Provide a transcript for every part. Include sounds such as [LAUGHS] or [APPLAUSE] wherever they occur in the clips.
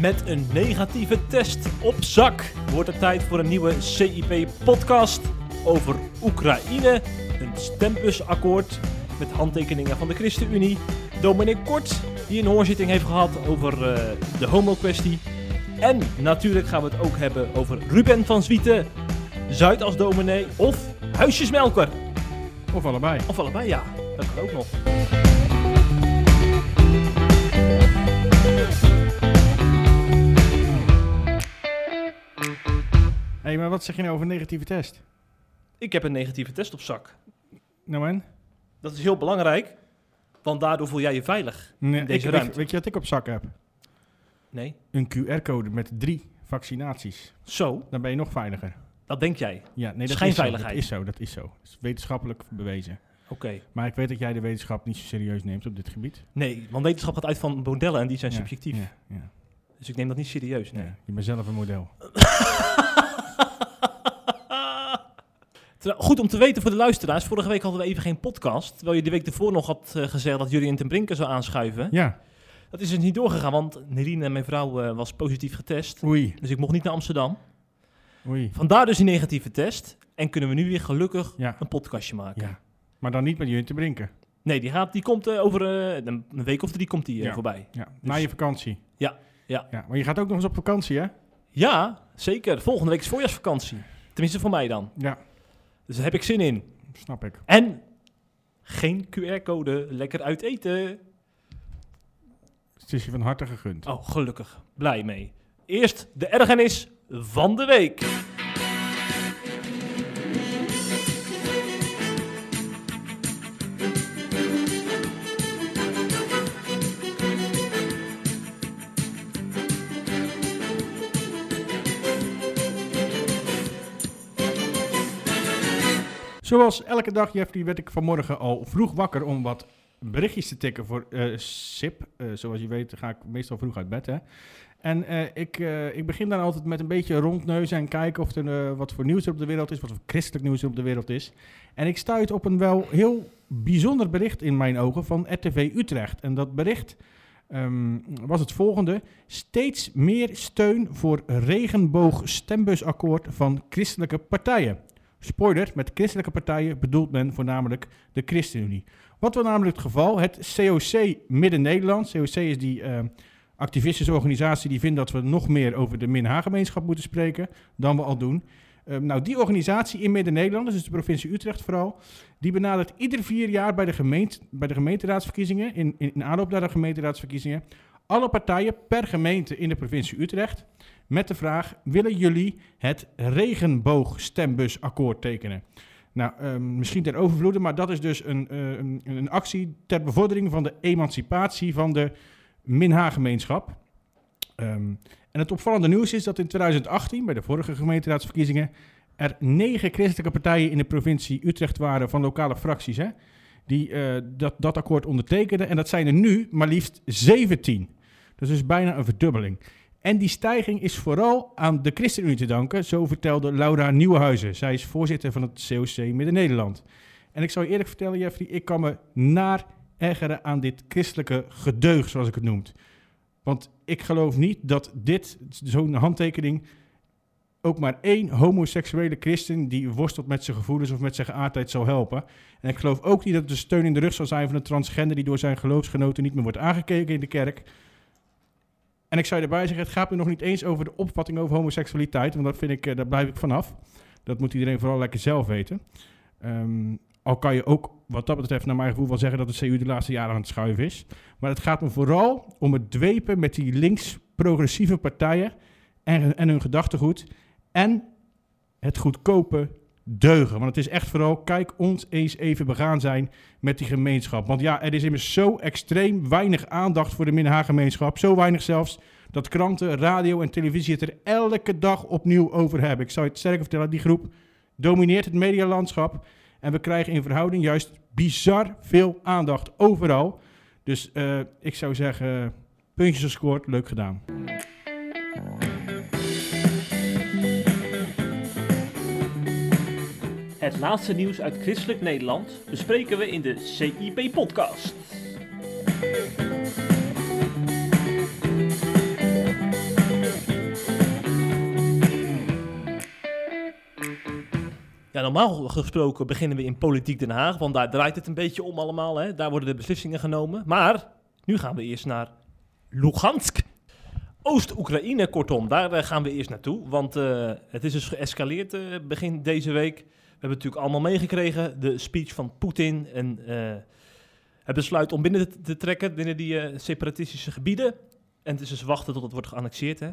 Met een negatieve test op zak wordt het tijd voor een nieuwe CIP-podcast over Oekraïne. Een stembusakkoord met handtekeningen van de ChristenUnie. Dominic Kort, die een hoorzitting heeft gehad over uh, de homo-kwestie. En natuurlijk gaan we het ook hebben over Ruben van Zwieten, Zuid als dominee of huisjesmelker. Of allebei. Of allebei, ja. Dat kan ook nog. Hey, maar wat zeg je nou over een negatieve test? Ik heb een negatieve test op zak. Nou en? Dat is heel belangrijk, want daardoor voel jij je veilig Nee, in deze ik, ruimte. weet, je wat ik op zak heb? Nee? Een QR-code met drie vaccinaties. Zo, Dan ben je nog veiliger. dat denk jij. Ja, nee, dat Schijnveiligheid. Is zo, dat is zo, dat is zo. Dat is wetenschappelijk bewezen. Oké. Maar ik weet dat jij de wetenschap niet zo serieus neemt op dit gebied. Nee, want wetenschap gaat uit van modellen en die zijn Ja, subjectief. Ja, ja, Dus ik neem dat niet serieus. Nee. Je bent zelf een model. [LAUGHS] Terwijl- Goed om te weten voor de luisteraars. Vorige week hadden we even geen podcast. Terwijl je de week ervoor nog had eh, gezegd dat Jurien ten Brinken zou aanschuiven. Ja, Dat is dus niet doorgegaan, want Nerine, mijn vrouw, eh, was positief getest. oei, Dus ik mocht niet naar Amsterdam. oei. Vandaar dus die negatieve test. En kunnen we nu weer gelukkig Ja, een podcastje maken. ja. Maar dan niet met je te brinken. Nee, die, gaat, die komt eh, over een week of drie komt die, Ja. voorbij. Ja, na je vakantie. Ja, ja. ja. Maar je gaat ook nog eens op vakantie, hè? Ja, zeker. Volgende week is voorjaarsvakantie. Tenminste voor mij dan. Ja, Dus daar heb ik zin in. snap ik. En geen QR-code, lekker uit eten. Het is je van harte gegund. Oh, gelukkig. Blij mee. Eerst de ergernis van de week. Zoals elke dag, Jeffrey, werd ik vanmorgen al vroeg wakker om wat berichtjes te tikken voor eh, SIP. Eh, zoals je weet ga ik meestal vroeg uit bed, hè. En eh, ik, ik begin dan altijd met een beetje rondneuzen en kijken of er wat voor nieuws er op de wereld is, wat voor christelijk nieuws er op de wereld is. En ik stuit op een wel heel bijzonder bericht in mijn ogen van RTV Utrecht. En dat bericht ehm, was het volgende. Steeds meer steun voor regenboog-stembusakkoord van christelijke partijen. Spoiler, met christelijke partijen bedoelt men voornamelijk de ChristenUnie. Wat was namelijk het geval? Het COC Midden-Nederland, COC is die eh, activistische organisatie die vindt dat we nog meer over de Minha-gemeenschap moeten spreken dan we al doen. Eh, nou, die organisatie in Midden-Nederland, dus de provincie Utrecht vooral, die benadert ieder vier jaar bij de, gemeente, bij de gemeenteraadsverkiezingen, in, in, in aanloop naar de gemeenteraadsverkiezingen, alle partijen per gemeente in de provincie Utrecht met de vraag: willen jullie het regenboogstembusakkoord tekenen? Nou, ehm, misschien ter overvloede, maar dat is dus een, eh, een, een actie ter bevordering van de emancipatie van de Minha-gemeenschap. Ehm, en het opvallende nieuws is dat in 2018, bij de vorige gemeenteraadsverkiezingen, er negen christelijke partijen in de provincie Utrecht waren van lokale fracties, hè, die eh, dat, dat akkoord ondertekenden. En dat zijn er nu maar liefst 17. Dat is dus bijna een verdubbeling. En die stijging is vooral aan de ChristenUnie te danken, zo vertelde Laura Nieuwenhuizen. Zij is voorzitter van het COC Midden-Nederland. En ik zou je eerlijk vertellen, Jeffrey, ik kan me naar ergeren aan dit christelijke gedeug, zoals ik het noem. Want ik geloof niet dat dit, zo'n handtekening, ook maar één homoseksuele christen die worstelt met zijn gevoelens of met zijn geaardheid zal helpen. En ik geloof ook niet dat het een steun in de rug zal zijn van een transgender die door zijn geloofsgenoten niet meer wordt aangekeken in de kerk. En ik zou erbij zeggen, het gaat me nog niet eens over de opvatting over homoseksualiteit, want dat vind ik, eh, daar blijf ik vanaf. Dat moet iedereen vooral lekker zelf weten. Ehm, al kan je ook, wat dat betreft, naar mijn gevoel wel zeggen dat de CU de laatste jaren aan het schuiven is. Maar het gaat me vooral om het dwepen met die links-progressieve partijen en, en hun gedachtegoed. En het goedkope deugen. Want het is echt vooral, kijk ons eens even begaan zijn met die gemeenschap. Want ja, er is immers zo extreem weinig aandacht voor de Minha-gemeenschap. Zo weinig zelfs dat kranten, radio en televisie het er elke dag opnieuw over hebben. Ik zou het sterker vertellen, die groep domineert het medialandschap. En we krijgen in verhouding juist bizar veel aandacht overal. Dus eh, ik zou zeggen, puntjes gescoord, leuk gedaan. Het laatste nieuws uit christelijk Nederland bespreken we in de CIP podcast. Ja, normaal gesproken beginnen we in Politiek Den Haag, want daar draait het een beetje om allemaal. Hè? Daar worden de beslissingen genomen. Maar nu gaan we eerst naar Lugansk. Oost-Oekraïne, kortom, daar eh, gaan we eerst naartoe. Want eh, het is dus geëscaleerd eh, begin deze week. We hebben natuurlijk allemaal meegekregen, de speech van Poetin en eh, het besluit om binnen te, te trekken binnen die eh, separatistische gebieden. En het is dus wachten tot het wordt geannexeerd. Hè?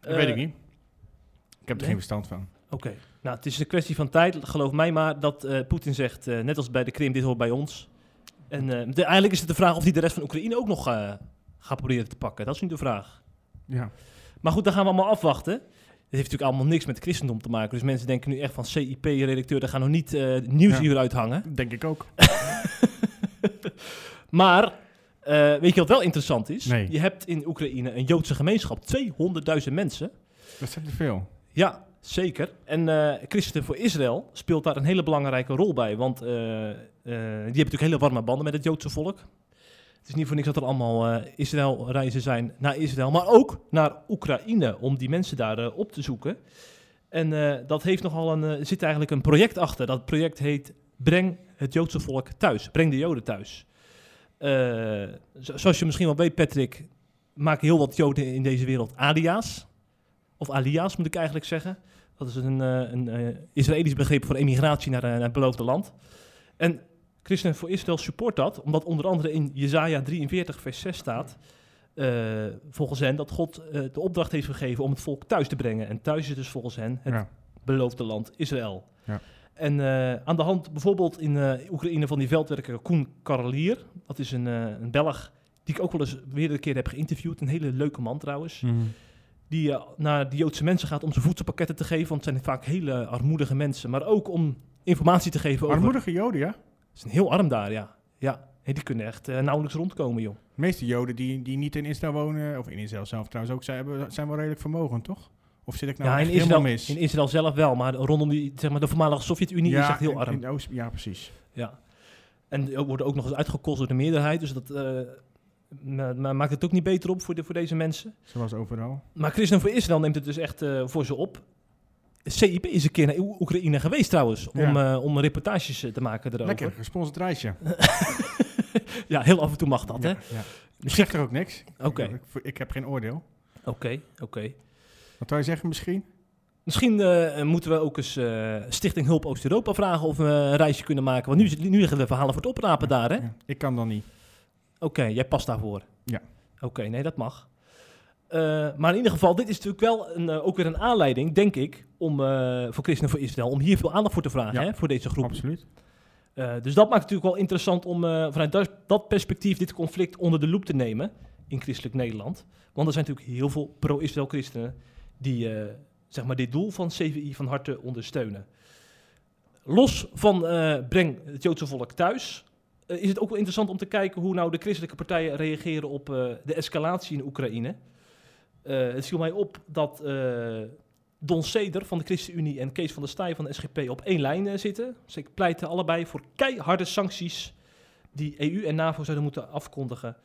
Dat weet ik Eh, niet. Ik heb er nee? geen verstand van. Oké, nou het is een kwestie van tijd, geloof mij maar, dat Poetin zegt, net als bij de Krim, dit hoort bij ons. En de- eigenlijk is het de vraag of hij de rest van Oekraïne ook nog gaat proberen te pakken. Dat is nu de vraag. Ja. Maar goed, dan gaan we allemaal afwachten. Het heeft natuurlijk allemaal niks met christendom te maken. Dus mensen denken nu echt van CIP-redacteur, daar gaan nog niet eh nieuwsuur uithangen. Denk ik ook. [LAUGHS] Maar, eh, weet je wat wel interessant is? Nee. Je hebt in Oekraïne een Joodse gemeenschap, 200.000 mensen. Dat zijn te veel. Ja, zeker. En eh Christen voor Israël speelt daar een hele belangrijke rol bij. Want die hebben natuurlijk hele warme banden met het Joodse volk. Het is niet voor niks dat er allemaal eh Israël-reizen zijn naar Israël, maar ook naar Oekraïne om die mensen daar eh, op te zoeken. En eh, dat heeft nogal een, zit eigenlijk een project achter. Dat project heet Breng het Joodse volk thuis. Breng de Joden thuis. Zo- zoals je misschien wel weet, Patrick, maken heel wat Joden in deze wereld alia's. Of alia's moet ik eigenlijk zeggen. Dat is een, een Israëlisch begrip voor emigratie naar, naar het beloofde land. En Christen voor Israël support dat, omdat onder andere in Jezaja 43 vers 6 staat... eh, volgens hen dat God eh, de opdracht heeft gegeven om het volk thuis te brengen. En thuis is dus volgens hen het Ja. beloofde land Israël. Ja. En eh, aan de hand bijvoorbeeld in Oekraïne van die veldwerker Koen Karelier. Dat is een, een Belg die ik ook wel eens weer een keer heb geïnterviewd. Een hele leuke man trouwens. Die eh, naar de Joodse mensen gaat om ze voedselpakketten te geven. Want het zijn vaak hele armoedige mensen. Maar ook om informatie te geven over... Armoedige Joden, ja. Ze zijn heel arm daar, ja. Ja, die kunnen echt eh, nauwelijks rondkomen, joh. De meeste Joden die, die niet in Israël wonen, of in Israël zelf trouwens ook, zijn, zijn wel redelijk vermogend, toch? Of zit ik nou ja, in helemaal Israël, mis? in Israël zelf wel. Maar rondom die, zeg maar, de voormalige Sovjet-Unie is echt heel arm. in Oost- ja, precies. Ja. En worden ook nog eens uitgekost door de meerderheid. Dus dat eh, ma- ma- maakt het ook niet beter op voor, de, voor deze mensen. Zoals overal. Maar Christen voor Israël neemt het dus echt eh, voor ze op. CIP is een keer naar Oe- Oekraïne geweest trouwens. Om, Ja. eh, om reportages eh, te maken erover. Lekker, gesponsord reisje. [LAUGHS] Ja, heel af en toe mag dat, hè? Ja, ja. Ik zeg er ook niks. Oké. Ik, ik heb geen oordeel. Oké, oké. Wat zou je zeggen misschien? Misschien eh, moeten we ook eens Stichting Hulp Oost-Europa vragen of we een reisje kunnen maken. Want nu, is- nu liggen de verhalen voor het oprapen daar, hè? Ja, Ik kan dan niet. Oké, jij past daarvoor. Ja. Oké, nee, dat mag. Eh, maar in ieder geval, dit is natuurlijk wel een, eh, ook weer een aanleiding, denk ik, om eh, voor Christen voor Israël, om hier veel aandacht voor te vragen, Ja. hè, voor deze groep. Absoluut. Dus dat maakt het natuurlijk wel interessant om vanuit dat, dat perspectief dit conflict onder de loep te nemen in christelijk Nederland. Want er zijn natuurlijk heel veel pro-Israël christenen die zeg maar dit doel van CVI van harte ondersteunen. Los van breng het Joodse volk thuis, is het ook wel interessant om te kijken hoe nou de christelijke partijen reageren op de escalatie in Oekraïne. Eh, het viel mij op dat eh, Don Seder van de ChristenUnie en Kees van der Staaij van de SGP op één lijn eh, zitten. Ze pleiten allebei voor keiharde sancties die EU en NAVO zouden moeten afkondigen,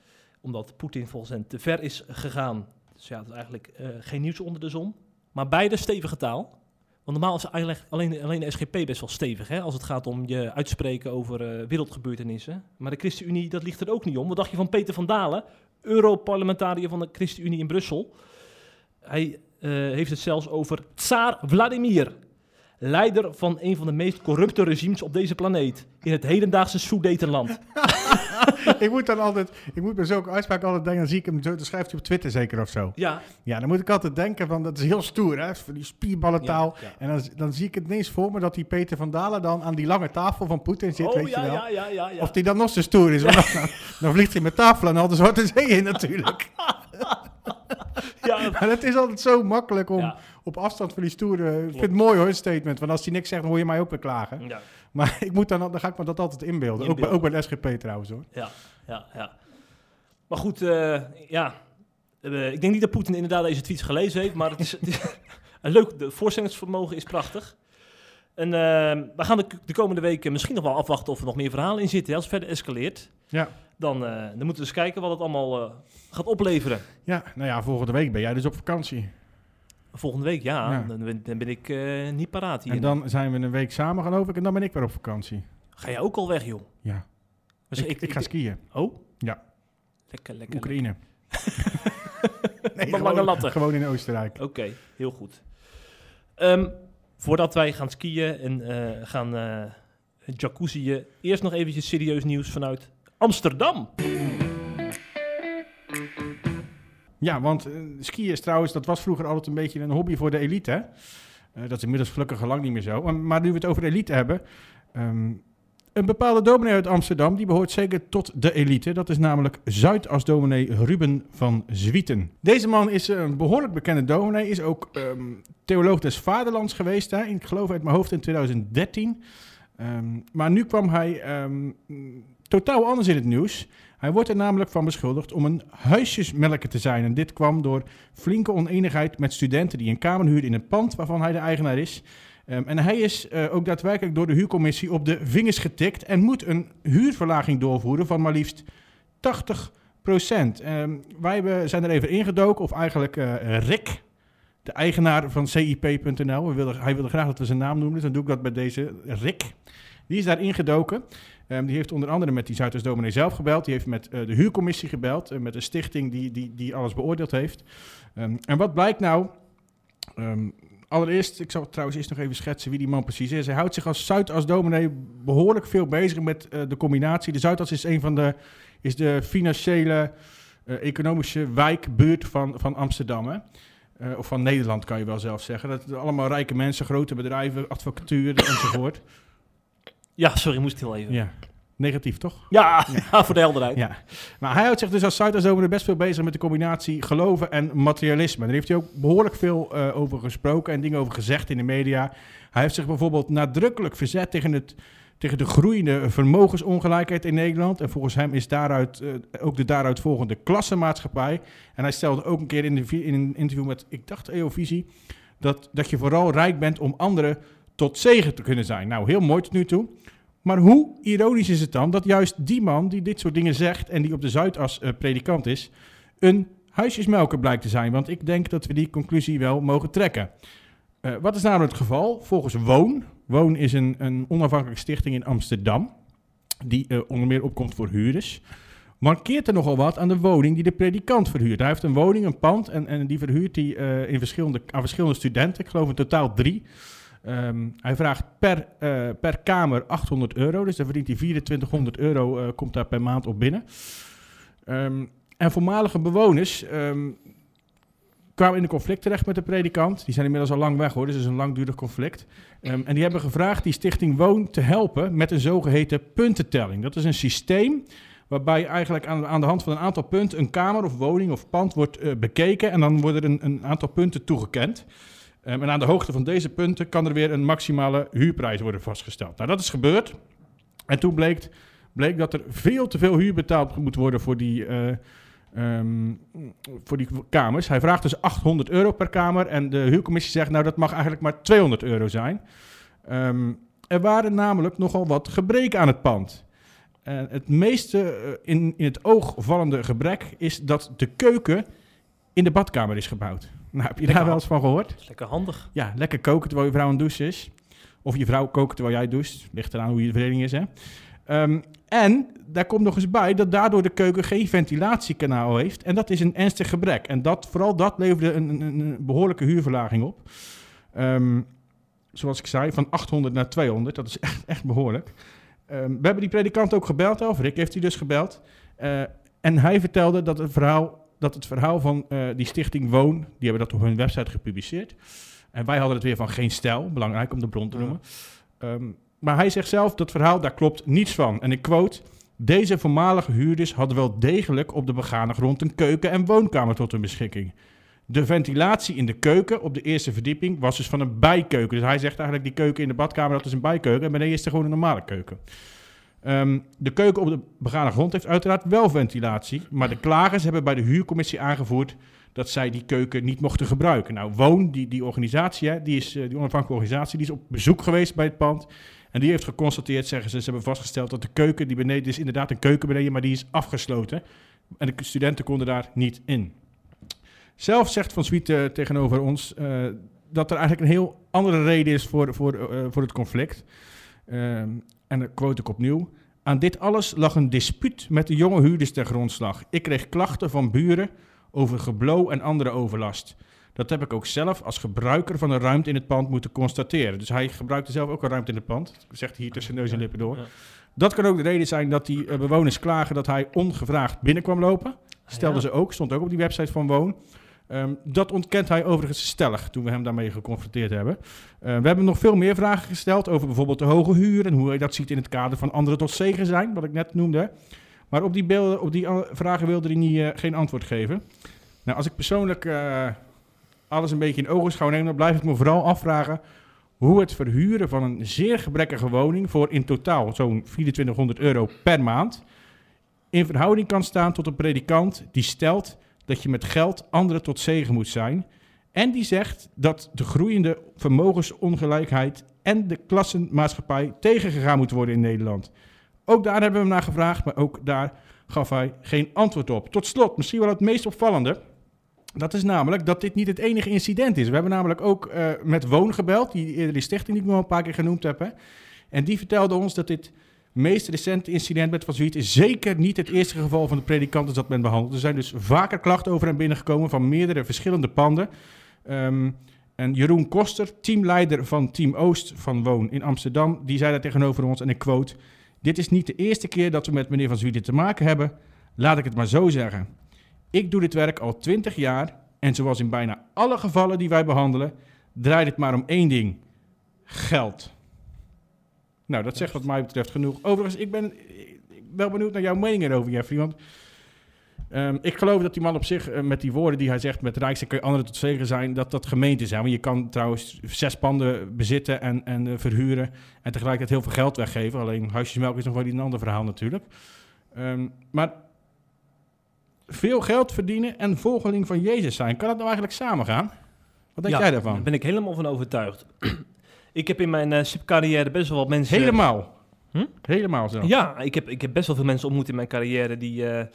omdat Poetin volgens hen te ver is gegaan. Dus ja, dat is eigenlijk geen nieuws onder de zon. Maar beide stevige taal. Want normaal is alleen, alleen de SGP best wel stevig, hè, als het gaat om je uitspreken over wereldgebeurtenissen. Maar de ChristenUnie, dat ligt er ook niet om. Wat dacht je van Peter van Dalen, Europarlementariër van de ChristenUnie in Brussel? Hij eh, heeft het zelfs over Tsaar Vladimir, leider van een van de meest corrupte regimes op deze planeet, in het hedendaagse Soedetenland. [LAUGHS] ik moet dan altijd, ik moet bij zulke uitspraak altijd denken, dan zie ik hem zo, dan schrijft hij op Twitter zeker of zo. Ja, Ja, dan moet ik altijd denken van, dat is heel stoer hè, van die spierballentaal. Ja, ja. En dan, dan zie ik het ineens voor me dat die Peter van Dalen dan aan die lange tafel van Poetin zit, oh weet ja, je wel. ja, ja. Of die dan nog zo stoer is, want dan, [LAUGHS] dan vliegt hij met tafel en al de zwarte zee in natuurlijk. ja, [LAUGHS] Maar het is altijd zo makkelijk om op afstand van die stoere... Ik vind het mooi hoor, het statement. Want als hij niks zegt, dan hoor je mij ook weer klagen. ja, Maar [LAUGHS] ik moet dan, dan ga ik me dat altijd inbeelden. Ook, bij, ook bij de SGP trouwens hoor. ja, ja, ja. Maar goed, eh, ja. Eh, ik denk niet dat Poetin inderdaad deze tweets gelezen heeft, maar het is, [LAUGHS] het is een leuk, de voorstellingsvermogen is prachtig. En eh, we gaan de, de komende weken misschien nog wel afwachten of er nog meer verhalen in zitten. Als het verder escaleert, Ja. dan, dan moeten we eens kijken wat het allemaal gaat opleveren. Ja, nou ja, volgende week ben jij dus op vakantie. Volgende week, ja. Ja. Dan, ben, dan ben ik eh, niet paraat hier. En dan zijn we een week samen, geloof ik. En dan ben ik weer op vakantie. Ga jij ook al weg, joh? Ja. Dus ik, ik, ga skiën. Oh? Ja. Lekker, lekker. Oekraïne. [LAUGHS] nee, Wat lange latten. gewoon in Oostenrijk. Oké, heel goed. Ehm, voordat wij gaan skiën en eh, gaan uh, eerst nog eventjes serieus nieuws vanuit Amsterdam. Ja, want uh, skiën is trouwens, dat was vroeger altijd een beetje een hobby voor de elite. Uh, dat is inmiddels gelukkig lang niet meer zo. Maar, nu we het over elite hebben. Um, een bepaalde dominee uit Amsterdam, die behoort zeker tot de elite. Dat is namelijk Zuidasdominee Ruben van Zwieten. Deze man is een behoorlijk bekende dominee. Is ook um, theoloog des vaderlands geweest. Hè? Ik geloof uit mijn hoofd in 2013. Um, maar nu kwam hij totaal anders in het nieuws. Hij wordt er namelijk van beschuldigd om een huisjesmelker te zijn. En dit kwam door flinke oneenigheid met studenten die een kamer huurden in een pand waarvan hij de eigenaar is. Um, en hij is uh, ook daadwerkelijk door de huurcommissie op de vingers getikt en moet een huurverlaging doorvoeren van maar liefst 80 procent. Um, wij hebben, zijn er even ingedoken, of eigenlijk uh, Rick, de eigenaar van CIP.nl. Hij wilde graag dat we zijn naam noemen, dus dan doe ik dat bij deze Rick. Die is daar ingedoken. Um, die heeft onder andere met die Zuidoost-dominee zelf gebeld. Die heeft met uh, de huurcommissie gebeld. Uh, met een stichting die, die, die alles beoordeeld heeft. Um, en wat blijkt nou? Um, allereerst, ik zal trouwens eerst nog even schetsen wie die man precies is. Hij houdt zich als Zuidas-dominee behoorlijk veel bezig met uh, de combinatie. De Zuidas is een van de, is de financiële, economische wijkbuurt van, van Amsterdam. Of van Nederland kan je wel zelf zeggen. Dat allemaal rijke mensen, grote bedrijven, advocatuur enzovoort. Ja, sorry, moest heel even. Ja. Negatief, toch? Ja, ja. [LAUGHS] voor de helderheid. Ja. Maar hij houdt zich dus als Zuiderzomer best veel bezig met de combinatie geloven en materialisme. Daar heeft hij ook behoorlijk veel uh, over gesproken en dingen over gezegd in de media. Hij heeft zich bijvoorbeeld nadrukkelijk verzet tegen, het, tegen de groeiende vermogensongelijkheid in Nederland. En volgens hem is daaruit uh, ook de daaruit volgende klassenmaatschappij. En hij stelde ook een keer in, de, in een interview met, ik dacht EOVisie, dat, dat je vooral rijk bent om anderen tot zegen te kunnen zijn. Nou, heel mooi tot nu toe. Maar hoe ironisch is het dan dat juist die man die dit soort dingen zegt en die op de Zuidas uh, predikant is, een huisjesmelker blijkt te zijn? Want ik denk dat we die conclusie wel mogen trekken. Uh, wat is namelijk het geval? Volgens Woon, Woon is een, een onafhankelijke stichting in Amsterdam, die uh, onder meer opkomt voor huurders, markeert er nogal wat aan de woning die de predikant verhuurt. Hij heeft een woning, een pand, en, en die verhuurt hij in verschillende, aan verschillende studenten, ik geloof in totaal drie. Um, hij vraagt per, uh, per kamer 800 euro, dus dan verdient hij 2400 euro, uh, komt daar per maand op binnen. Um, en voormalige bewoners um, kwamen in een conflict terecht met de predikant. Die zijn inmiddels al lang weg hoor, dus het is een langdurig conflict. en die hebben gevraagd die stichting Woon te helpen met een zogeheten puntentelling. Dat is een systeem waarbij eigenlijk aan, aan de hand van een aantal punten een kamer of woning of pand wordt uh, bekeken en dan worden er een aantal punten toegekend. Um, en aan de hoogte van deze punten kan er weer een maximale huurprijs worden vastgesteld. Nou, dat is gebeurd. En toen bleek, bleek dat er veel te veel huur betaald moet worden voor die, uh, um, voor die kamers. Hij vraagt dus 800 euro per kamer. En de huurcommissie zegt, nou, dat mag eigenlijk maar 200 euro zijn. Um, er waren namelijk nogal wat gebreken aan het pand. Het meeste uh, in, in het oog vallende gebrek is dat de keuken in de badkamer is gebouwd. Nou, heb je lekker daar wel eens van gehoord? Dat is lekker handig. Ja, lekker koken terwijl je vrouw aan het douchen is. Of je vrouw koken terwijl jij doucht. Ligt eraan hoe je de verdeling is, hè. Um, en daar komt nog eens bij dat daardoor de keuken geen ventilatiekanaal heeft. En dat is een ernstig gebrek. En dat, vooral dat leverde een, een, een behoorlijke huurverlaging op. Um, zoals ik zei, van 800 naar 200. Dat is [LAUGHS] echt, echt behoorlijk. Um, we hebben die predikant ook gebeld, of Rick heeft hij dus gebeld. Uh, en hij vertelde dat het verhaal dat het verhaal van uh, die stichting Woon, die hebben dat op hun website gepubliceerd. En wij hadden het weer van geen stijl, belangrijk om de bron te noemen. Ja. Um, maar hij zegt zelf, dat verhaal, daar klopt niets van. En ik quote, deze voormalige huurders hadden wel degelijk op de begane grond een keuken en woonkamer tot hun beschikking. De ventilatie in de keuken op de eerste verdieping was dus van een bijkeuken. Dus hij zegt eigenlijk, die keuken in de badkamer, dat is een bijkeuken. En beneden is er gewoon een normale keuken. Um, de keuken op de begane grond heeft uiteraard wel ventilatie, maar de klagers hebben bij de huurcommissie aangevoerd dat zij die keuken niet mochten gebruiken. Nou, Woon, die, die organisatie, die, is, uh, die onafhankelijke organisatie, die is op bezoek geweest bij het pand. En die heeft geconstateerd, zeggen ze, ze hebben vastgesteld dat de keuken die beneden is, inderdaad een keuken beneden, maar die is afgesloten. En de studenten konden daar niet in. Zelf zegt Van Swiet eh, tegenover ons eh, dat er eigenlijk een heel andere reden is voor, voor, eh, voor het conflict. Ehm, en dan quote ik opnieuw. Aan dit alles lag een dispuut met de jonge huurders ten grondslag. Ik kreeg klachten van buren over geblo en andere overlast. Dat heb ik ook zelf als gebruiker van de ruimte in het pand moeten constateren. Dus hij gebruikte zelf ook een ruimte in het pand. Zegt hier tussen neus en lippen door. Dat kan ook de reden zijn dat die eh, bewoners klagen dat hij ongevraagd binnenkwam lopen. Stelden Ja. ze ook, stond ook op die website van Woon. Ehm, dat ontkent hij overigens stellig toen we hem daarmee geconfronteerd hebben. Eh, we hebben nog veel meer vragen gesteld over bijvoorbeeld de hoge huur en hoe hij dat ziet in het kader van anderen tot zegen zijn, wat ik net noemde. Maar op die, beelden, op die a- vragen wilde hij niet, eh, geen antwoord geven. Nou, als ik persoonlijk eh, alles een beetje in ogenschouw neem, dan blijf ik me vooral afvragen hoe het verhuren van een zeer gebrekkige woning voor in totaal zo'n 2400 euro per maand in verhouding kan staan tot een predikant die stelt dat je met geld anderen tot zegen moet zijn en die zegt dat de groeiende vermogensongelijkheid en de klassenmaatschappij tegengegaan moet worden in Nederland. Ook daar hebben we hem naar gevraagd, maar ook daar gaf hij geen antwoord op. Tot slot, misschien wel het meest opvallende. Dat is namelijk dat dit niet het enige incident is. We hebben namelijk ook eh, met Woon gebeld, die eerder die stichting die ik nog een paar keer genoemd heb. En die vertelde ons dat dit meest recente incident met Van Zwiet is zeker niet het eerste geval van de predikant is dat men behandelt. Er zijn dus vaker klachten over hem binnengekomen van meerdere verschillende panden. Ehm, en Jeroen Koster, teamleider van Team Oost van Woon in Amsterdam, die zei daar tegenover ons, en ik quote... Dit is niet de eerste keer dat we met meneer Van Zwieten te maken hebben. Laat ik het maar zo zeggen. Ik doe dit werk al 20 jaar en zoals in bijna alle gevallen die wij behandelen, draait het maar om één ding: geld. Nou, dat zegt wat mij betreft genoeg. Overigens, ik ben, wel benieuwd naar jouw mening erover, Jeffrey. Want ehm, ik geloof dat die man op zich, eh, met die woorden die hij zegt, met Rijkse kun je anderen tot zegen zijn, dat dat gemeenten zijn. Want je kan trouwens zes panden bezitten en, en eh, verhuren en tegelijkertijd heel veel geld weggeven. Alleen huisjesmelk is nog wel een ander verhaal natuurlijk. Ehm, maar veel geld verdienen en volgeling van Jezus zijn, kan dat nou eigenlijk samengaan? Wat denk Ja, jij daarvan? Daar ben ik helemaal van overtuigd. Ik heb in mijn eh SIP-carrière best wel wat mensen... Helemaal. Hm? Helemaal zo. Ja, ik heb, ik heb best wel veel mensen ontmoet in mijn carrière die, eh,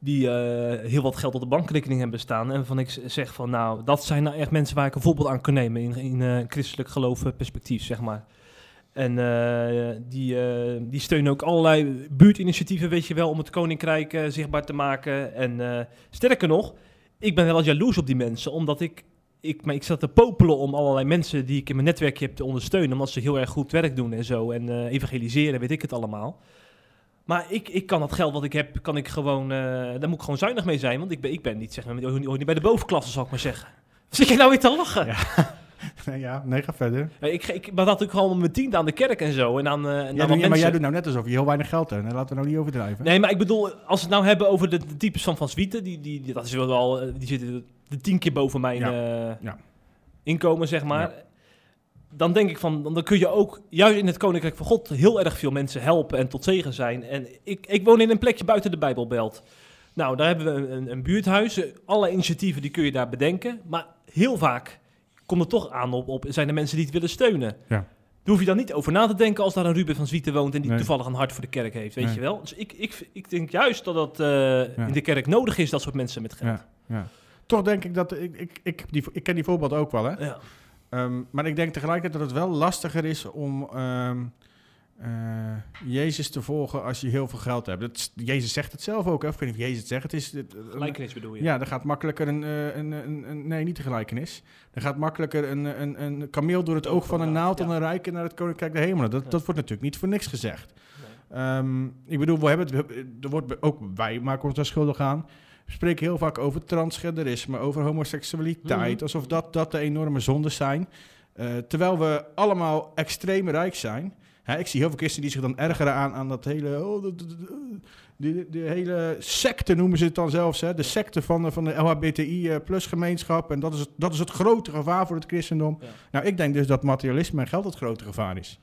die eh, heel wat geld op de bankrekening hebben staan. En waarvan ik zeg van, nou, dat zijn nou echt mensen waar ik een voorbeeld aan kan nemen in, in christelijk geloof perspectief, zeg maar. En die, die steunen ook allerlei buurtinitiatieven, weet je wel, om het koninkrijk zichtbaar te maken. En sterker nog, ik ben wel jaloers op die mensen, omdat ik, ik, maar ik zat te popelen om allerlei mensen die ik in mijn netwerkje heb te ondersteunen, omdat ze heel erg goed werk doen en zo. En eh, evangeliseren, weet ik het allemaal. Maar ik, ik kan dat geld wat ik heb, kan ik gewoon, eh, daar moet ik gewoon zuinig mee zijn, want ik ben, ik ben niet, zeg maar, hoor niet bij de bovenklasse, zal ik maar zeggen. Zit je nou weer te lachen? Ja. [LAUGHS] ja, nee, ga verder. Ja, Ik, ik, maar dat ik gewoon mijn tiende aan de kerk en zo. En aan, eh, en Ja, doe- maar jij doet nou net alsof je heel weinig geld hebt. En laten we nou niet overdrijven. Nee, maar ik bedoel, als we het nou hebben over de, de types van Van Zwieten, die, die, dat is wel die zitten de tien keer boven mijn Ja, eh, ja. inkomen, zeg maar. Dan denk ik van, dan kun je ook juist in het Koninkrijk van God heel erg veel mensen helpen en tot zegen zijn. En ik, ik woon in een plekje buiten de Bijbelbelt. Nou, daar hebben we een, een, buurthuis. Alle initiatieven die kun je daar bedenken. Maar heel vaak komt het toch aan op, op zijn er mensen die het willen steunen. Ja. Daar hoef je dan niet over na te denken als daar een Ruben van Zwieten woont en die Nee. toevallig een hart voor de kerk heeft, weet Nee. je wel. Dus ik, ik, ik denk juist dat dat eh, in de kerk nodig is, dat soort mensen met geld. Ja, ja. Toch denk ik dat... Ik, ik, ik, die, ik ken die voorbeeld ook wel, hè. Ja. Ehm, maar ik denk tegelijkertijd dat het wel lastiger is om ehm, eh, Jezus te volgen als je heel veel geld hebt. Dat, Jezus zegt het zelf ook, hè? of ik weet niet of Jezus het zegt. Het is, het- een- Gelijkenis bedoel je? ja, er gaat makkelijker een, eh, een, een, een- Nee, niet de gelijkenis. Er gaat makkelijker een, een, een kameel door het oog van een naald... dan Ja. een rijke naar het koninkrijk der hemelen. Dat, Ja. dat wordt natuurlijk niet voor niks gezegd. Nee. Ehm, ik bedoel, we hebben het, er wordt ook wij maken ons daar schuldig aan. We spreken heel vaak over transgenderisme, over homoseksualiteit, Mhm. alsof dat, dat de enorme zondes zijn. Eh, terwijl we allemaal extreem rijk zijn. Hè, ik zie heel veel christenen die zich dan ergeren aan, aan dat hele. Oh, de, de, de, de- de hele secte noemen ze het dan zelfs. Hè, de secte van de, van de LHBTI-plus gemeenschap. En dat is, het, dat is het grote gevaar voor het christendom. Ja. Nou, ik denk dus dat materialisme en geld het grote gevaar is.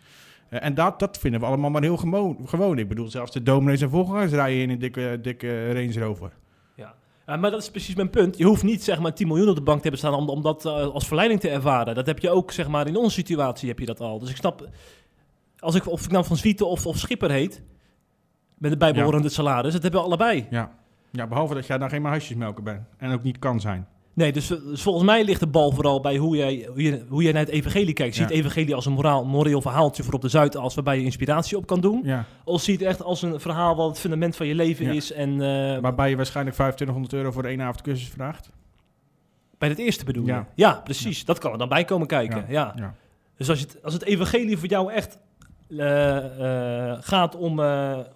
Eh, en dat, dat vinden we allemaal maar heel gewoon, gewoon. Ik bedoel, zelfs de dominees en voorgangers rijden in een dikke, dikke Range Rover. Ja, maar dat is precies mijn punt. Je hoeft niet zeg maar 10 miljoen op de bank te hebben staan om, om dat eh, als verleiding te ervaren. Dat heb je ook zeg maar in onze situatie heb je dat al. Dus ik snap, als ik, of ik nou van Zwieten of, of Schipper heet, met de bijbehorende salaris, dat hebben we allebei. Ja. ja, behalve dat jij dan geen maar huisjesmelker bent. En ook niet kan zijn. Nee, dus, dus volgens mij ligt de bal vooral bij hoe jij, hoe je, hoe jij naar het evangelie kijkt. Zie je Ja. het evangelie als een moraal, moreel verhaaltje voor op de Zuidas waarbij je inspiratie op kan doen? Ja. Of zie je het echt als een verhaal wat het fundament van je leven Ja. is en eh, Waarbij je waarschijnlijk 2500 euro voor de één avond cursus vraagt. bij het eerste bedoel je? Ja. Precies. Dat kan er dan bij komen kijken. Ja. Dus als, je het, als het evangelie voor jou echt eh, eh, gaat om,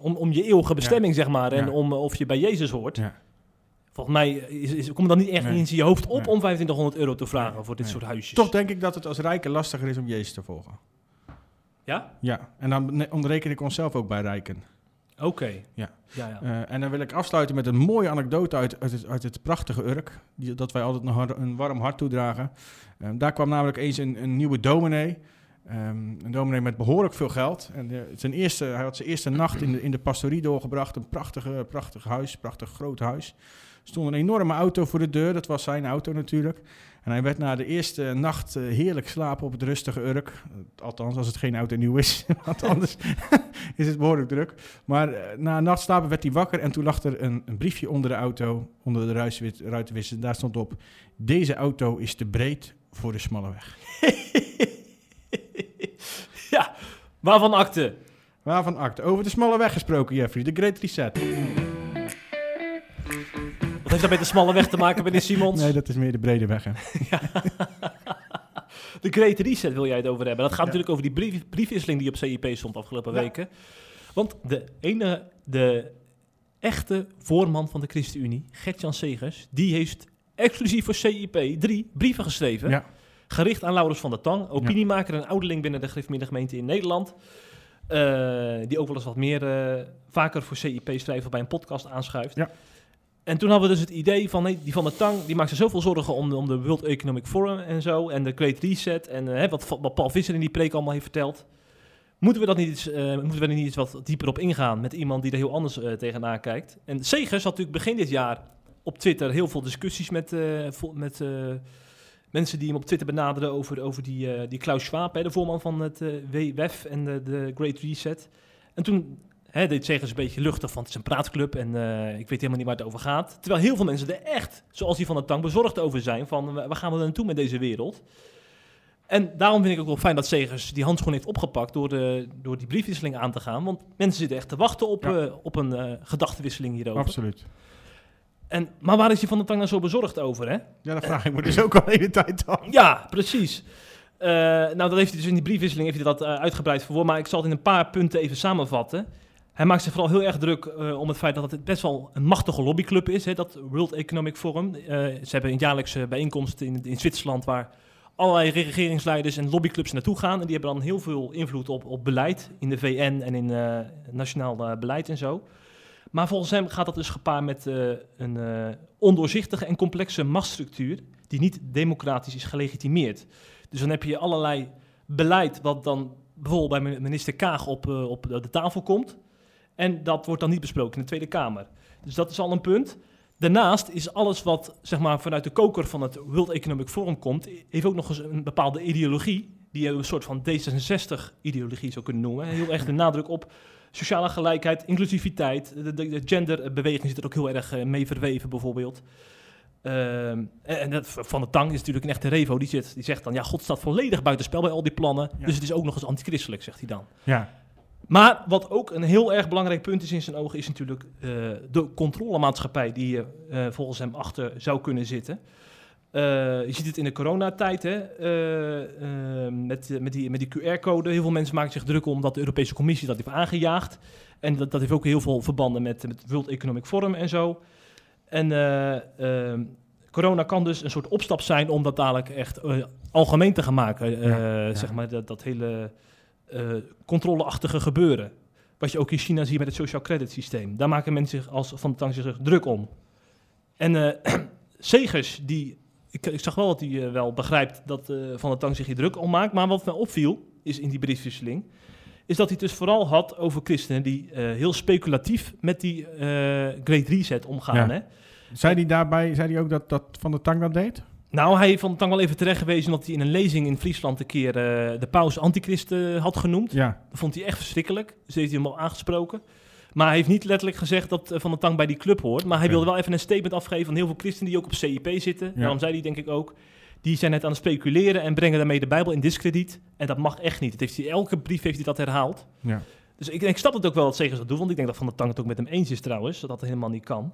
om, om je eeuwige bestemming, zeg maar, en om of je bij Jezus hoort, Ja. Volgens mij is, is, komt er dan niet echt Nee. eens in je hoofd op Nee. om 2500 euro te vragen Nee. voor dit soort huisjes. Toch denk ik dat het als rijken lastiger is om Jezus te volgen. Ja? Ja, en dan onderreken ik onszelf ook bij rijken. Oké. Ja. Ja, ja. Eh, en dan wil ik afsluiten met een mooie anekdote uit, uit, het, uit het prachtige Urk. Die, dat wij altijd een, har- een warm hart toedragen. Eh, daar kwam namelijk eens een, een nieuwe dominee. Ehm, een dominee met behoorlijk veel geld. En eh, zijn eerste, hij had zijn eerste nacht in de, in de pastorie doorgebracht. Een prachtige, prachtig huis, prachtig groot huis. Stond een enorme auto voor de deur. Dat was zijn auto natuurlijk. En hij werd na de eerste nacht eh, heerlijk slapen op het rustige Urk. Eh, althans, als het geen auto nieuw is. [LAUGHS] Want anders [LAUGHS] is het behoorlijk druk. Maar eh, na een nacht slapen werd hij wakker en toen lag er een, een briefje onder de auto, onder de ruitenwissers. Daar stond op, deze auto is te breed voor de smalle weg. [LAUGHS] ja, waarvan akte? Waarvan acte? Over de smalle weg gesproken, Jeffrey. De Great Reset. Heeft dat met de smalle weg te maken, meneer [LAUGHS] Simons? Nee, dat is meer de brede weg, hè? [LAUGHS] De Great Reset wil jij het over hebben. Dat gaat Ja. natuurlijk over die brief, briefwisseling die op CIP stond afgelopen Ja. weken. Want de ene, de echte voorman van de ChristenUnie, Gert-Jan Segers, die heeft exclusief voor CIP drie brieven geschreven. Ja. Gericht aan Laurens van der Tang, opiniemaker en ouderling binnen de gemeente in Nederland. Eh, die ook wel eens wat meer eh, vaker voor CIP schrijven bij een podcast aanschuift. Ja. En toen hadden we dus het idee van, nee, die van der Tang, die maakt zich zoveel zorgen om, de- om de World Economic Forum en zo, en de Great Reset, en eh, hè, wat, Paul Visser in die preek allemaal heeft verteld. Moeten we, dat niet eens, eh, moeten we er niet eens wat dieper op ingaan met iemand die er heel anders eh, tegenaan kijkt? En Segers had natuurlijk begin dit jaar op Twitter heel veel discussies met, met mensen die hem op Twitter benaderden over, over die, die Klaus Schwab, hè, de voorman van het WWF en de, de Great Reset. En toen hè, deed Segers een beetje luchtig van het is een praatclub en eh, ik weet helemaal niet waar het over gaat. Terwijl heel veel mensen er echt, zoals die van de Tang, bezorgd over zijn van waar gaan we naartoe met deze wereld? En daarom vind ik ook wel fijn dat Segers die handschoen heeft opgepakt door, de, door die briefwisseling aan te gaan. Want mensen zitten echt te wachten op, Ja. eh, op een eh, gedachtenwisseling hierover. Absoluut. En, maar waar is die van de Tang nou zo bezorgd over, hè? Ja, dat vraag ik me dus ook al de hele tijd af. Ja, precies. Nou, dat heeft hij dus in die briefwisseling heeft hij dat uitgebreid verwoord. Maar ik zal het in een paar punten even samenvatten. Hij maakt zich vooral heel erg druk eh, om het feit dat het best wel een machtige lobbyclub is, hè, dat World Economic Forum. Eh, ze hebben een jaarlijkse bijeenkomst in, in Zwitserland waar allerlei regeringsleiders en lobbyclubs naartoe gaan. En die hebben dan heel veel invloed op, op beleid in de VN en in eh, nationaal beleid en zo. Maar volgens hem gaat dat dus gepaard met een ondoorzichtige en complexe machtsstructuur die niet democratisch is gelegitimeerd. Dus dan heb je allerlei beleid wat dan bijvoorbeeld bij minister Kaag op, op de tafel komt. En dat wordt dan niet besproken in de Tweede Kamer. Dus dat is al een punt. Daarnaast is alles wat zeg maar, vanuit de koker van het World Economic Forum komt, heeft ook nog eens een bepaalde ideologie, die je een soort van D66-ideologie zou kunnen noemen. Heel erg de nadruk op sociale gelijkheid, inclusiviteit, de, de, de genderbeweging zit er ook heel erg eh, mee verweven bijvoorbeeld. Ehm, en en dat, Van de Tang is natuurlijk een echte revo. Die, zit, die zegt dan, ja, God staat volledig buitenspel bij al die plannen. Ja. Dus het is ook nog eens antichristelijk, zegt hij dan. Ja, Maar wat ook een heel erg belangrijk punt is in zijn ogen, is natuurlijk eh, de controlemaatschappij die je eh, volgens hem achter zou kunnen zitten. Eh, je ziet het in de coronatijd, hè, eh, eh, met, met die, met die QR-code. Heel veel mensen maken zich druk om dat de Europese Commissie dat heeft aangejaagd. En dat, dat heeft ook heel veel verbanden met, met het World Economic Forum en zo. En eh, ehm, corona kan dus een soort opstap zijn om dat dadelijk echt algemeen te gaan maken. Ja, ja. Zeg maar dat, dat hele eh, controleachtige gebeuren. Wat je ook in China ziet met het social credit systeem. Daar maken mensen zich als Van de Tang zich druk om. En eh [CLEARS THROAT] Segers, die, ik, ik zag wel dat hij eh, wel begrijpt dat Van de Tang zich hier druk om maakt. Maar wat mij opviel, is in die briefwisseling, is dat hij het dus vooral had over christenen die heel speculatief met die Great Reset omgaan. Ja. Hè? Zei hij daarbij zei hij ook dat, dat Van der Tang dat deed? Nou, hij Van de Tang wel even terecht gewezen dat hij in een lezing in Friesland een keer eh, de paus antichrist eh, had genoemd. Ja, Dat vond hij echt verschrikkelijk. Dus heeft hij hem al aangesproken. Maar hij heeft niet letterlijk gezegd dat eh, Van der Tang bij die club hoort. Maar hij wilde wel even een statement afgeven van heel veel christenen die ook op CIP zitten. Ja. Daarom zei hij denk ik ook. Die zijn net aan het speculeren en brengen daarmee de Bijbel in diskrediet. En dat mag echt niet. Het heeft hij, elke brief heeft hij dat herhaald. Ja. Dus ik, ik snap het ook wel dat Segers dat doet. Want ik denk dat Van der Tang het ook met hem eens is trouwens. Dat dat helemaal niet kan.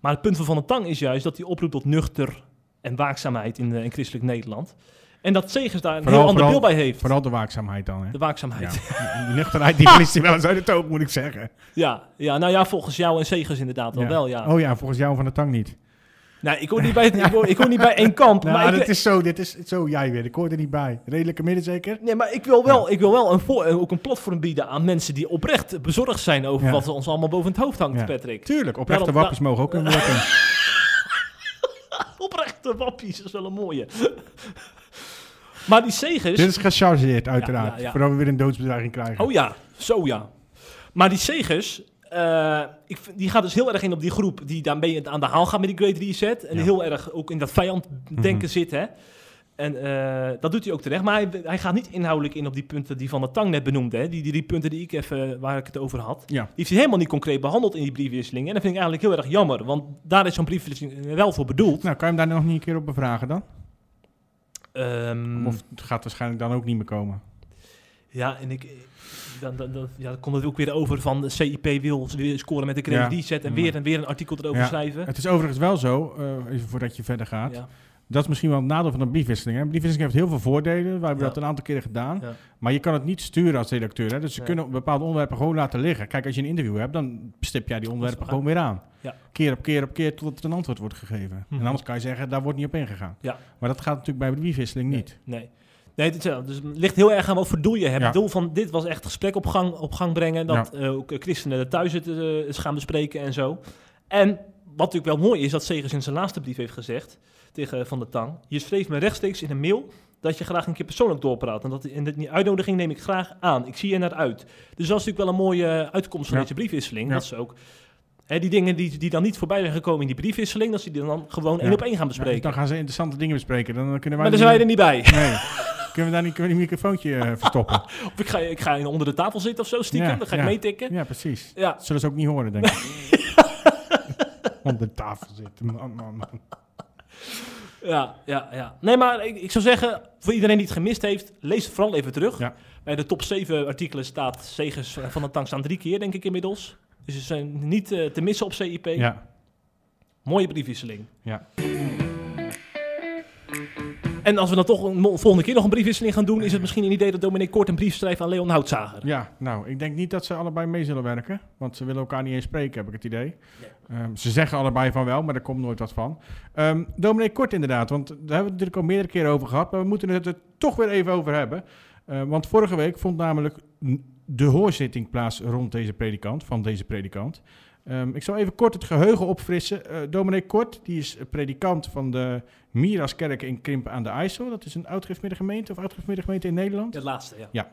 Maar het punt van Van der Tang is juist dat hij oproept tot nuchter en waakzaamheid in, eh, in christelijk Nederland. En dat Segers daar een Vooral- heel ander vooral- beeld bij heeft. Vooral de waakzaamheid dan, hè? De waakzaamheid. Ja. Die nuchterheid, die verliest hij wel eens uit het oog, moet ik zeggen. Ja, ja, nou ja, volgens jou en Segers inderdaad wel, Ja. wel ja. Oh ja, volgens jou van de tang niet. Nou, ik hoor niet bij, [LAUGHS] ik hoor, ik hoor niet bij één kamp, Nou, maar ik, dit is zo, dit is zo jij weer. Ik hoor er niet bij. Redelijke midden zeker? nee, maar ik wil wel, ik wil wel een voor, ook een platform bieden aan mensen die oprecht bezorgd zijn over wat ons allemaal boven het hoofd hangt. Patrick. Tuurlijk, oprechte Daarom- wappies mogen ook [LAUGHS] werken. [LAUGHS] Oprechte wappies, dat is wel een mooie. maar die Segers... Dit is gechargeerd, uiteraard. Ja, ja, ja. Voordat we weer een doodsbedreiging krijgen. Oh ja, zo ja. Maar die Segers, eh, ik, die gaat dus heel erg in op die groep die daarmee aan de haal gaat met die Great Reset. En heel erg ook in dat vijanddenken Mhm. zit, hè. En eh, dat doet hij ook terecht. Maar hij, hij gaat niet inhoudelijk in op die punten die Van der Tang net benoemde. Hè. Die, die, die punten die ik even, waar ik het over had. Ja. Die heeft hij helemaal niet concreet behandeld in die briefwisseling. En dat vind ik eigenlijk heel erg jammer. Want daar is zo'n briefwisseling wel voor bedoeld. Nou, kan je hem daar nog niet een keer op bevragen dan? Ehm, Of het gaat waarschijnlijk dan ook niet meer komen? Ja, en ik, dan, dan, dan, ja, dan komt het ook weer over van de CIP wil weer scoren met de Ja. Reset. En weer en weer een artikel erover Ja. schrijven. Het is overigens wel zo, eh, even voordat je verder gaat. Ja. Dat is misschien wel het nadeel van een briefwisseling. Hè. Een briefwisseling heeft heel veel voordelen. We hebben Ja. dat een aantal keren gedaan. Ja. Maar je kan het niet sturen als redacteur. Hè. Dus ze kunnen bepaalde onderwerpen gewoon laten liggen. Kijk, als je een interview hebt, dan stip jij die onderwerpen gewoon weer aan. Keer op keer op keer totdat er een antwoord wordt gegeven. Mhm. En anders kan je zeggen, daar wordt niet op ingegaan. Maar dat gaat natuurlijk bij briefwisseling niet. Nee. Nee, het, wel- dus het ligt heel erg aan wat voor doel je hebt. Het doel van dit was echt gesprek op gang, op gang brengen. Dat eh, ook eh, christenen thuis het eh, gaan bespreken en zo. En wat natuurlijk wel mooi is, dat Segers in zijn laatste brief heeft gezegd tegen Van der Tang. Je schreef me rechtstreeks in een mail dat je graag een keer persoonlijk doorpraat. En, dat, en die uitnodiging neem ik graag aan. Ik zie je naar uit. Dus dat is natuurlijk wel een mooie uitkomst van Ja. deze briefwisseling. Ja. Dat ze ook... Hè, die dingen die, die dan niet voorbij zijn gekomen in die briefwisseling, dat ze die dan gewoon Ja. één op één gaan bespreken. dan gaan ze interessante dingen bespreken. Dan kunnen wij maar daar zijn wij er niet bij. Nee. [LAUGHS] kunnen we daar niet kunnen we die microfoontje eh, verstoppen? [LAUGHS] Of ik ga, ik ga onder de tafel zitten of zo stiekem. Ja, dan ga ik meetikken. Ja, precies. Ja. Zullen ze ook niet horen, denk ik. [LAUGHS] Onder de tafel zitten. Man, man, man. Ja, ja, ja. Nee, maar ik, ik zou zeggen, voor iedereen die het gemist heeft, lees het vooral even terug. Ja. Bij de top 7 artikelen staat Segers van de Tank staan drie keer, denk ik inmiddels. Dus ze zijn niet eh, te missen op CIP. Ja. Mooie briefwisseling. Ja. En als we dan toch een volgende keer nog een briefwisseling gaan doen, is het misschien een idee dat Dominic Kort een brief schrijft aan Leon Houtzager. Ja, nou, ik denk niet dat ze allebei mee zullen werken. Want ze willen elkaar niet eens spreken, heb ik het idee. Ehm, ze zeggen allebei van wel, maar er komt nooit wat van. Ehm Dominic Kort inderdaad, want daar hebben we het natuurlijk al meerdere keren over gehad. Maar we moeten het er toch weer even over hebben. Eh, want vorige week vond namelijk de hoorzitting plaats rond deze predikant, van deze predikant. Ehm, ik zal even kort het geheugen opfrissen. Eh Dominic Kort, die is predikant van de Miraskerk in Krimpen aan de IJssel. Dat is een oud-gemeente of oud-gemeente in Nederland. Het laatste, ja.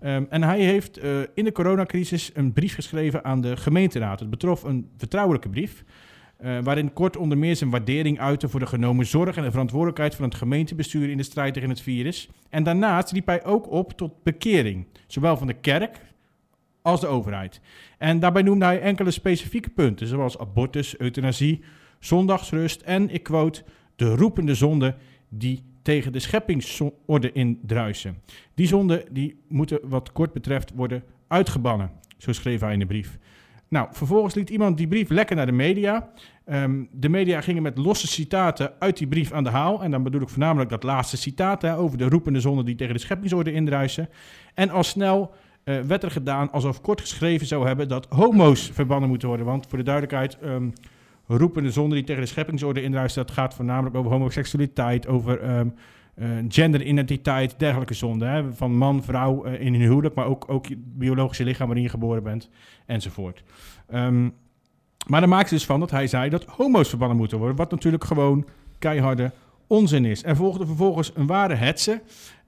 Ehm, en hij heeft eh, in de coronacrisis een brief geschreven aan de gemeenteraad. Het betrof een vertrouwelijke brief. eh, waarin kort onder meer zijn waardering uitte voor de genomen zorg en de verantwoordelijkheid van het gemeentebestuur in de strijd tegen het virus. En daarnaast riep hij ook op tot bekering, zowel van de kerk als de overheid. En daarbij noemde hij enkele specifieke punten, zoals abortus, euthanasie, zondagsrust en, ik quote, de roepende zonde die tegen de scheppingsorde indruisen. Die zonden die moeten wat kort betreft worden uitgebannen, zo schreef hij in de brief. Nou, vervolgens liet iemand die brief lekker naar de media. Ehm, de media gingen met losse citaten uit die brief aan de haal. En dan bedoel ik voornamelijk dat laatste citaat hè, over de roepende zonden die tegen de scheppingsorde indruisen. En al snel eh, werd er gedaan alsof kort geschreven zou hebben dat homo's verbannen moeten worden. Want voor de duidelijkheid, ehm, roepende zonden die tegen de scheppingsorde indruisen, dat gaat voornamelijk over homoseksualiteit, over ehm, eh, genderidentiteit, dergelijke zonden. Hè, van man, vrouw eh, in hun huwelijk, maar ook, ook biologische lichaam waarin je geboren bent, enzovoort. Ehm, maar daar maakt ze dus van dat hij zei dat homo's verbannen moeten worden, wat natuurlijk gewoon keiharde onzin is. Er volgde vervolgens een ware hetze.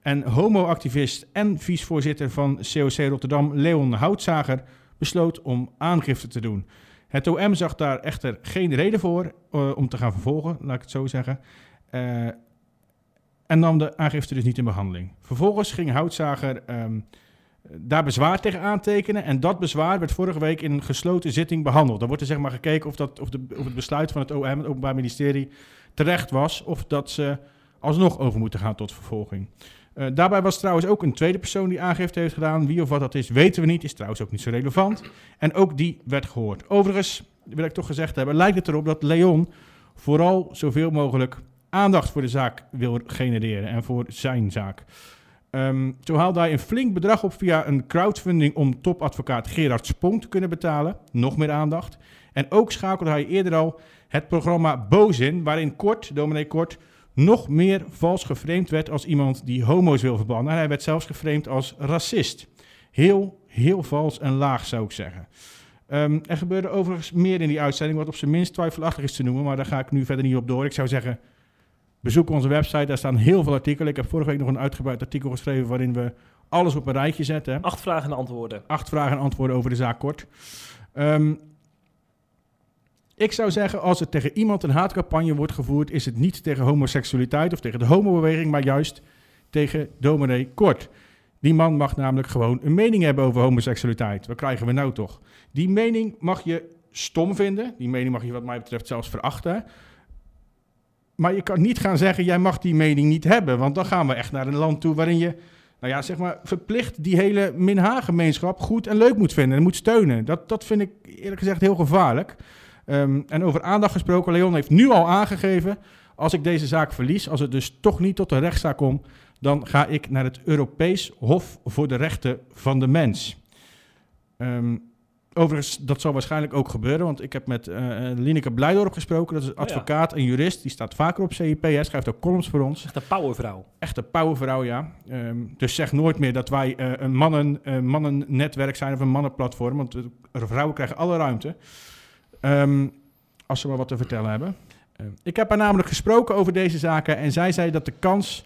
En homoactivist en vicevoorzitter van COC Rotterdam, Leon Houtzager, besloot om aangifte te doen. Het OM zag daar echter geen reden voor eh, om te gaan vervolgen, laat ik het zo zeggen. Eh, en nam de aangifte dus niet in behandeling. Vervolgens ging Houtzager ehm, daar bezwaar tegen aantekenen. En dat bezwaar werd vorige week in een gesloten zitting behandeld. Dan wordt er zeg maar gekeken of, dat, of, de, of het besluit van het OM, het Openbaar Ministerie, terecht was. Of dat ze alsnog over moeten gaan tot vervolging. Uh, daarbij was trouwens ook een tweede persoon die aangifte heeft gedaan. Wie of wat dat is, weten we niet. Is trouwens ook niet zo relevant. En ook die werd gehoord. Overigens, wil ik toch gezegd hebben, lijkt het erop dat Leon vooral zoveel mogelijk aandacht voor de zaak wil genereren en voor zijn zaak. Um, haalde hij een flink bedrag op via een crowdfunding om topadvocaat Gerard Spong te kunnen betalen. Nog meer aandacht. En ook schakelde hij eerder al het programma Bozin, waarin Kort, dominee Kort, nog meer vals geframed werd als iemand die homo's wil verbannen. En hij werd zelfs geframed als racist. Heel, heel vals en laag zou ik zeggen. Um, er gebeurde overigens meer in die uitzending, wat op zijn minst twijfelachtig is te noemen, maar daar ga ik nu verder niet op door. Ik zou zeggen, bezoek onze website, daar staan heel veel artikelen. Ik heb vorige week nog een uitgebreid artikel geschreven waarin we alles op een rijtje zetten. Acht vragen en antwoorden. Acht vragen en antwoorden over de zaak kort. Um, ik zou zeggen, als er tegen iemand een haatcampagne wordt gevoerd, is het niet tegen homoseksualiteit of tegen de homobeweging, maar juist tegen dominee Kort. Die man mag namelijk gewoon een mening hebben over homoseksualiteit. Wat krijgen we nou toch? Die mening mag je stom vinden. Die mening mag je wat mij betreft zelfs verachten. Maar je kan niet gaan zeggen, jij mag die mening niet hebben. Want dan gaan we echt naar een land toe waarin je, nou ja, zeg maar, verplicht die hele Minha-gemeenschap goed en leuk moet vinden en moet steunen. Dat, dat vind ik eerlijk gezegd heel gevaarlijk. Um, en over aandacht gesproken, Leon heeft nu al aangegeven, als ik deze zaak verlies, als het dus toch niet tot een rechtszaak komt, dan ga ik naar het Europees Hof voor de Rechten van de Mens. Um, overigens, dat zal waarschijnlijk ook gebeuren, want ik heb met uh, Lineke Blijdorp gesproken. Dat is een advocaat en jurist. Die staat vaker op CIP. Hij schrijft ook columns voor ons. Echt een powervrouw. Echt een powervrouw, ja. Um, dus zeg nooit meer dat wij uh, een mannen, uh, mannennetwerk zijn of een mannenplatform. Want vrouwen krijgen alle ruimte. Um, als ze maar wat te vertellen hebben. Uh, ik heb haar namelijk gesproken over deze zaken en zij zei dat de kans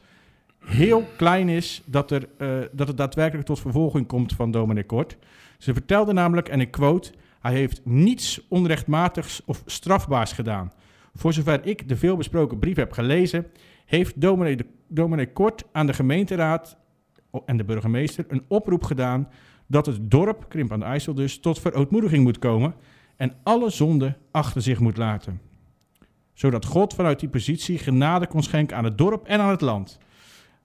heel klein is dat, er, uh, dat het daadwerkelijk tot vervolging komt van Dominic Kort. Ze vertelde namelijk, en ik quote, hij heeft niets onrechtmatigs of strafbaars gedaan. Voor zover ik de veelbesproken brief heb gelezen, heeft Dominic Kort aan de gemeenteraad en de burgemeester een oproep gedaan dat het dorp, Krimp aan de IJssel dus, tot verootmoediging moet komen en alle zonde achter zich moet laten. Zodat God vanuit die positie genade kon schenken aan het dorp en aan het land.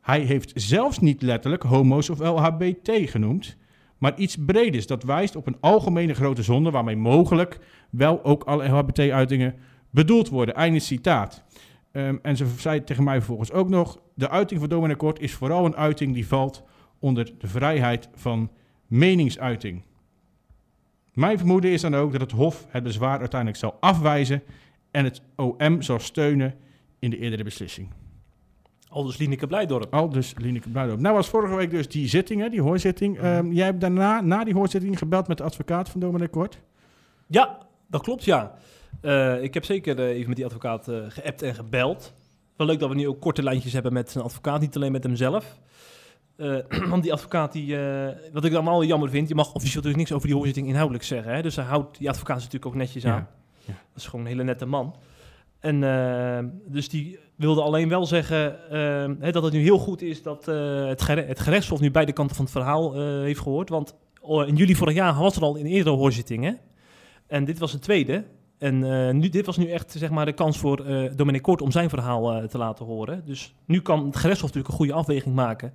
Hij heeft zelfs niet letterlijk homo's of LHBT genoemd, maar iets breders dat wijst op een algemene grote zonde waarmee mogelijk wel ook alle LHBT-uitingen bedoeld worden. Einde citaat. Um, en ze zei tegen mij vervolgens ook nog: de uiting van Dominic Kort is vooral een uiting die valt onder de vrijheid van meningsuiting. Mijn vermoeden is dan ook dat het Hof het bezwaar uiteindelijk zal afwijzen en het OM zal steunen in de eerdere beslissing. Al dus Lineke Blijdorp. Al dus Lineke Blijdorp. Nou was vorige week dus die zitting, hè, die hoorzitting. Um, jij hebt daarna, na die hoorzitting, gebeld met de advocaat van Dominic Kort? Ja, dat klopt, ja. Uh, ik heb zeker uh, even met die advocaat uh, geappt en gebeld. Wel leuk dat we nu ook korte lijntjes hebben met zijn advocaat, niet alleen met hemzelf. Uh, [CLEARS THROAT] want die advocaat, die, uh, wat ik dan wel jammer vind, je mag officieel dus niks over die hoorzitting inhoudelijk zeggen. Hè? Dus hij houdt die advocaat natuurlijk ook netjes aan. Ja. Dat is gewoon een hele nette man. En uh, dus die wilde alleen wel zeggen hè, dat het nu heel goed is dat het, gere het gerechtshof nu beide kanten van het verhaal heeft gehoord. Want oh, in juli vorig jaar was er al een eerdere hoorzitting. Hè? En dit was een tweede. En nu, dit was nu echt zeg maar, de kans voor uh, Dominic Kort om zijn verhaal te laten horen. Dus nu kan het gerechtshof natuurlijk een goede afweging maken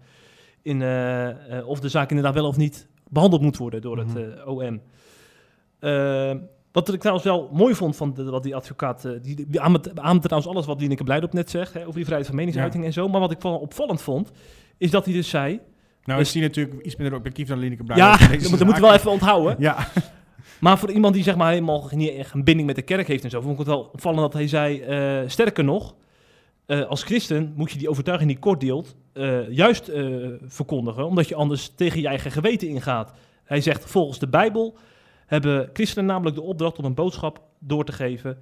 in, uh, uh, of de zaak inderdaad wel of niet behandeld moet worden door het OM. wat ik trouwens wel mooi vond van de, wat die advocaat, die, die ademt trouwens alles wat Dieneke Blijdorp net zegt, hè, over die vrijheid van meningsuiting ja. en zo. Maar wat ik wel opvallend vond, is dat hij dus zei... Nou, dus, is hij natuurlijk iets minder objectief dan Dieneke Blijdorp. Ja, [LAUGHS] dat moeten we wel even onthouden. ja. Maar voor iemand die zeg maar helemaal niet echt een binding met de kerk heeft en zo, vond ik het wel opvallend dat hij zei, sterker nog, uh, als christen moet je die overtuiging die kort deelt, uh, juist uh, verkondigen, omdat je anders tegen je eigen geweten ingaat. Hij zegt, volgens de Bijbel hebben christenen namelijk de opdracht om een boodschap door te geven.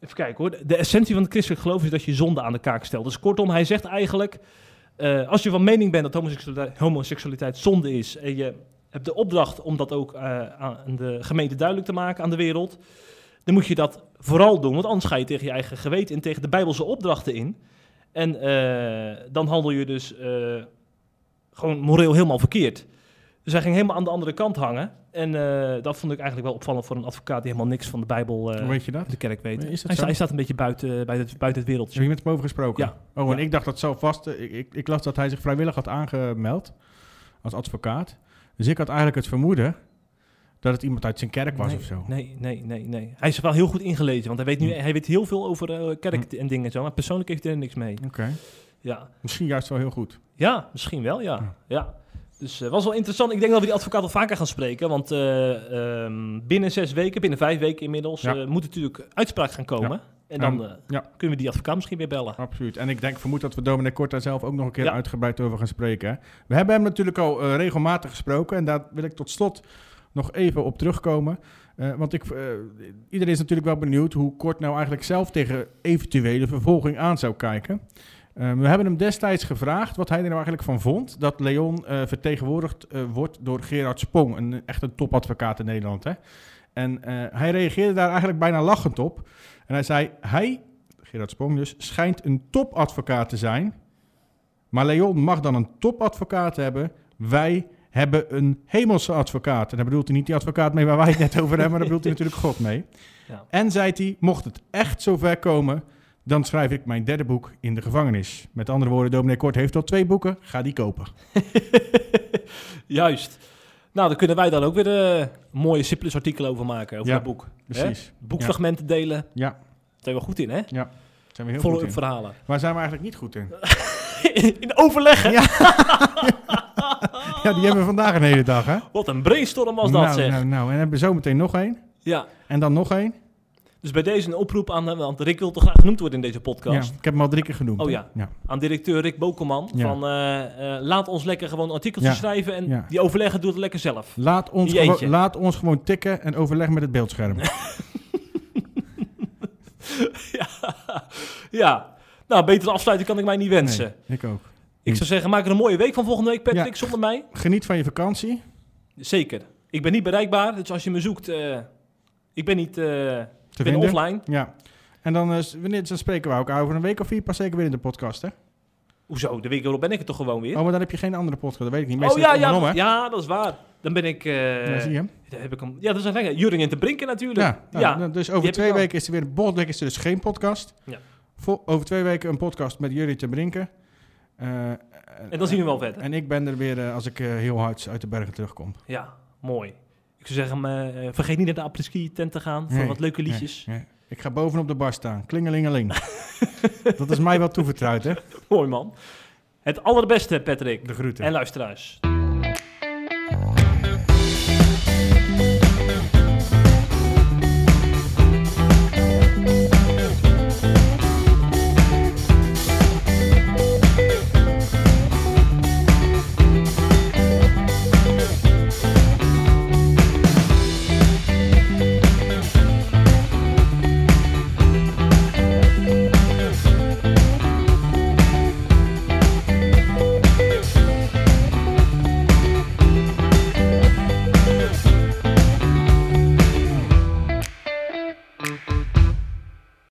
even kijken hoor. De essentie van het christelijk geloof is dat je zonde aan de kaak stelt. Dus kortom, hij zegt eigenlijk, als je van mening bent dat homoseksualiteit, homoseksualiteit zonde is en je hebt de opdracht om dat ook aan de gemeente duidelijk te maken aan de wereld dan moet je dat vooral doen. Want anders ga je tegen je eigen geweten en tegen de Bijbelse opdrachten in. En uh, dan handel je dus uh, gewoon moreel helemaal verkeerd. Dus hij ging helemaal aan de andere kant hangen. En eh, dat vond ik eigenlijk wel opvallend voor een advocaat die helemaal niks van de Bijbel, eh, weet je dat? de kerk weet. Is dat Hij, sta- zo? hij staat een beetje buiten, buiten, het, buiten het wereldje. Heb je met hem over gesproken? Ja. Oh, en Ja. ik dacht dat zo vast. eh, Ik, ik, ik las dat hij zich vrijwillig had aangemeld als advocaat. Dus ik had eigenlijk het vermoeden dat het iemand uit zijn kerk was nee, of zo. Nee, nee, nee, nee. Hij is wel heel goed ingelezen, want hij weet, nu, hij weet heel veel over eh, kerk en dingen en zo. Maar persoonlijk heeft hij er niks mee. Oké. Ja, Misschien juist wel heel goed. ja misschien wel, ja. Ja. ja. Dus het was wel interessant. Ik denk dat we die advocaat wel vaker gaan spreken. Want eh, ehm, binnen zes weken, binnen vijf weken inmiddels, Ja. eh, moet natuurlijk uitspraak gaan komen. En dan eh, Ja. kunnen we die advocaat misschien weer bellen. Absoluut. En ik denk, vermoed dat we Dominic Kort daar zelf ook nog een keer uitgebreid over gaan spreken. hè. We hebben hem natuurlijk al eh, regelmatig gesproken. En daar wil ik tot slot nog even op terugkomen. Eh, want ik, eh, iedereen is natuurlijk wel benieuwd hoe Kort nou eigenlijk zelf tegen eventuele vervolging aan zou kijken. Eh, we hebben hem destijds gevraagd wat hij er nou eigenlijk van vond dat Leon vertegenwoordigd wordt door Gerard Spong, een echt een topadvocaat in Nederland. Hè? En hij reageerde daar eigenlijk bijna lachend op. En hij zei, hij, Gerard Spong dus, schijnt een topadvocaat te zijn. Maar Leon mag dan een topadvocaat hebben. Wij hebben een hemelse advocaat. En daar bedoelt hij niet die advocaat mee waar wij het net over hebben, maar daar bedoelt hij natuurlijk God mee. Ja. En zei hij, mocht het echt zover komen, dan schrijf ik mijn derde boek in de gevangenis. Met andere woorden, dominee Kort heeft al twee boeken, ga die kopen. [LAUGHS] Juist. Nou, dan kunnen wij dan ook weer eh, een mooie Simplus artikel over maken, over Ja, dat boek. Precies. Boekfragmenten delen, Ja, daar zijn we goed in, hè? daar zijn we heel goed in. verhalen. Waar zijn we eigenlijk niet goed in? [LAUGHS] in overleggen? Ja. [LAUGHS] Ja, die hebben we vandaag een hele dag, hè? Wat een brainstorm was dat, nou, zeg. nou, nou, en hebben we zo meteen nog één. Ja. En dan nog één. Dus bij deze een oproep aan, eh, want Rick wil toch graag genoemd worden in deze Ja, podcast. ik heb hem al drie keer genoemd. Oh ja. ja. Aan directeur Rick Bokelman. Ja. Van eh, eh, laat ons lekker gewoon artikeltjes schrijven en die overleggen doet het lekker zelf. Laat, ons laat ons gewoon tikken en overleg met het beeldscherm. [LAUGHS] ja. ja. Nou, betere afsluiting kan ik mij niet wensen. Nee, ik ook. Ik zou zeggen, maak er een mooie week van volgende week, Patrick, Ja. zonder mij. Geniet van je vakantie. Zeker. Ik ben niet bereikbaar, dus als je me zoekt, eh, ik ben niet, Te ik ben vinden. offline. Ja. En dan, eh, wanneer, dan spreken we elkaar over een week of vier pas zeker weer in de podcast, hè? Hoezo? De week erop ben ik er toch gewoon weer? Oh, maar dan heb je geen andere podcast, dat weet ik niet. Oh Meestal ja, het ja, hè? ja, dat is waar. Dan ben ik... Ja, zie je hem? daar heb ik hem. Ja, dat is een Juring en te Brinken natuurlijk. Ja, nou, ja. dus over twee weken is er weer week is er dus geen podcast. Ja. Vol- over twee weken een podcast met Jurie te Brinken. Eh, En dan zien we wel verder. En ik ben er weer eh, als ik eh, heel hard uit de bergen terugkom. Ja, mooi. Ik zou zeggen, eh, vergeet niet naar de apres-ski tent te gaan voor Nee, wat leuke liedjes. Nee, nee. Ik ga bovenop de bar staan. Klingelingeling. [LAUGHS] dat is mij wel toevertrouwd, hè? Mooi man. Het allerbeste, Patrick. De groeten. En luisteraars.